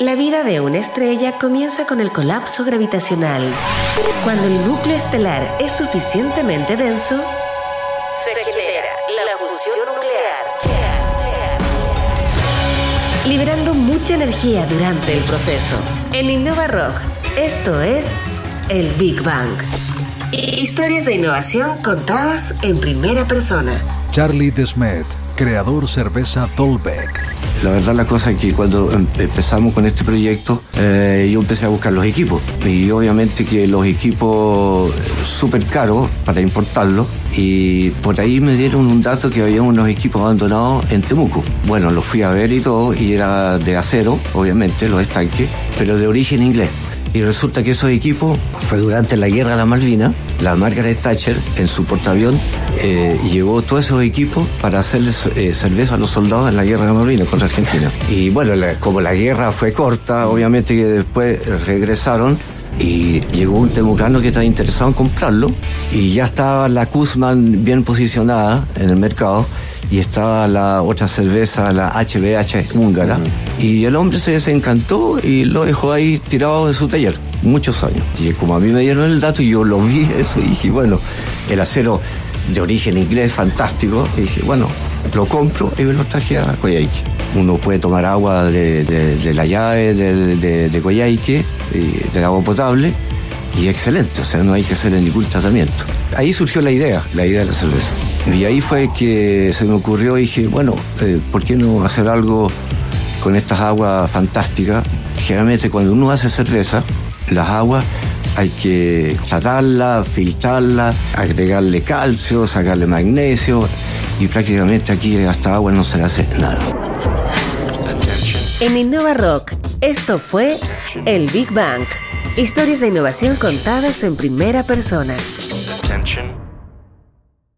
La vida de una estrella comienza con el colapso gravitacional. Cuando el núcleo estelar es suficientemente denso, se genera la fusión nuclear, liberando mucha energía durante el proceso. En Innova Rock, esto es el Big Bang. Historias de innovación contadas en primera persona. Charlie Desmet, creador cerveza Dolbeck. La verdad la cosa es que cuando em- empezamos con este proyecto, eh, yo empecé a buscar los equipos. Y obviamente que los equipos eh, súper caros para importarlos. Y por ahí me dieron un dato que había unos equipos abandonados en Temuco. Bueno, los fui a ver y todo, y era de acero, obviamente, los estanques, pero de origen inglés. Y resulta que esos equipos fue durante la guerra de la Malvina, la Margaret Thatcher en su portaavión eh, llevó todos esos equipos para hacerles eh, cerveza a los soldados en la guerra de la Malvina contra Argentina. Y bueno, como la guerra fue corta, obviamente que después regresaron y llegó un temucano que estaba interesado en comprarlo y ya estaba la Kuzman bien posicionada en el mercado y estaba la otra cerveza, la HBH húngara. Y el hombre se desencantó y lo dejó ahí tirado de su taller, muchos años. Y como a mí me dieron el dato y yo lo vi eso y dije, bueno, el acero de origen inglés fantástico, y dije, bueno, lo compro y me lo traje a Coyhaique. Uno puede tomar agua de, de- de la llave de, de, de Coyhaique, y del agua potable, y excelente, o sea, no hay que hacerle ningún tratamiento. Ahí surgió la idea, la idea de la cerveza. Y ahí fue que se me ocurrió y dije, bueno, eh, ¿por qué no hacer algo con estas aguas fantásticas? Generalmente cuando uno hace cerveza, las aguas hay que tratarlas, filtrarlas, agregarle calcio, sacarle magnesio y prácticamente aquí a esta agua no se le hace nada. En Innova Rock, esto fue el Big Bang. Historias de innovación contadas en primera persona. Attention.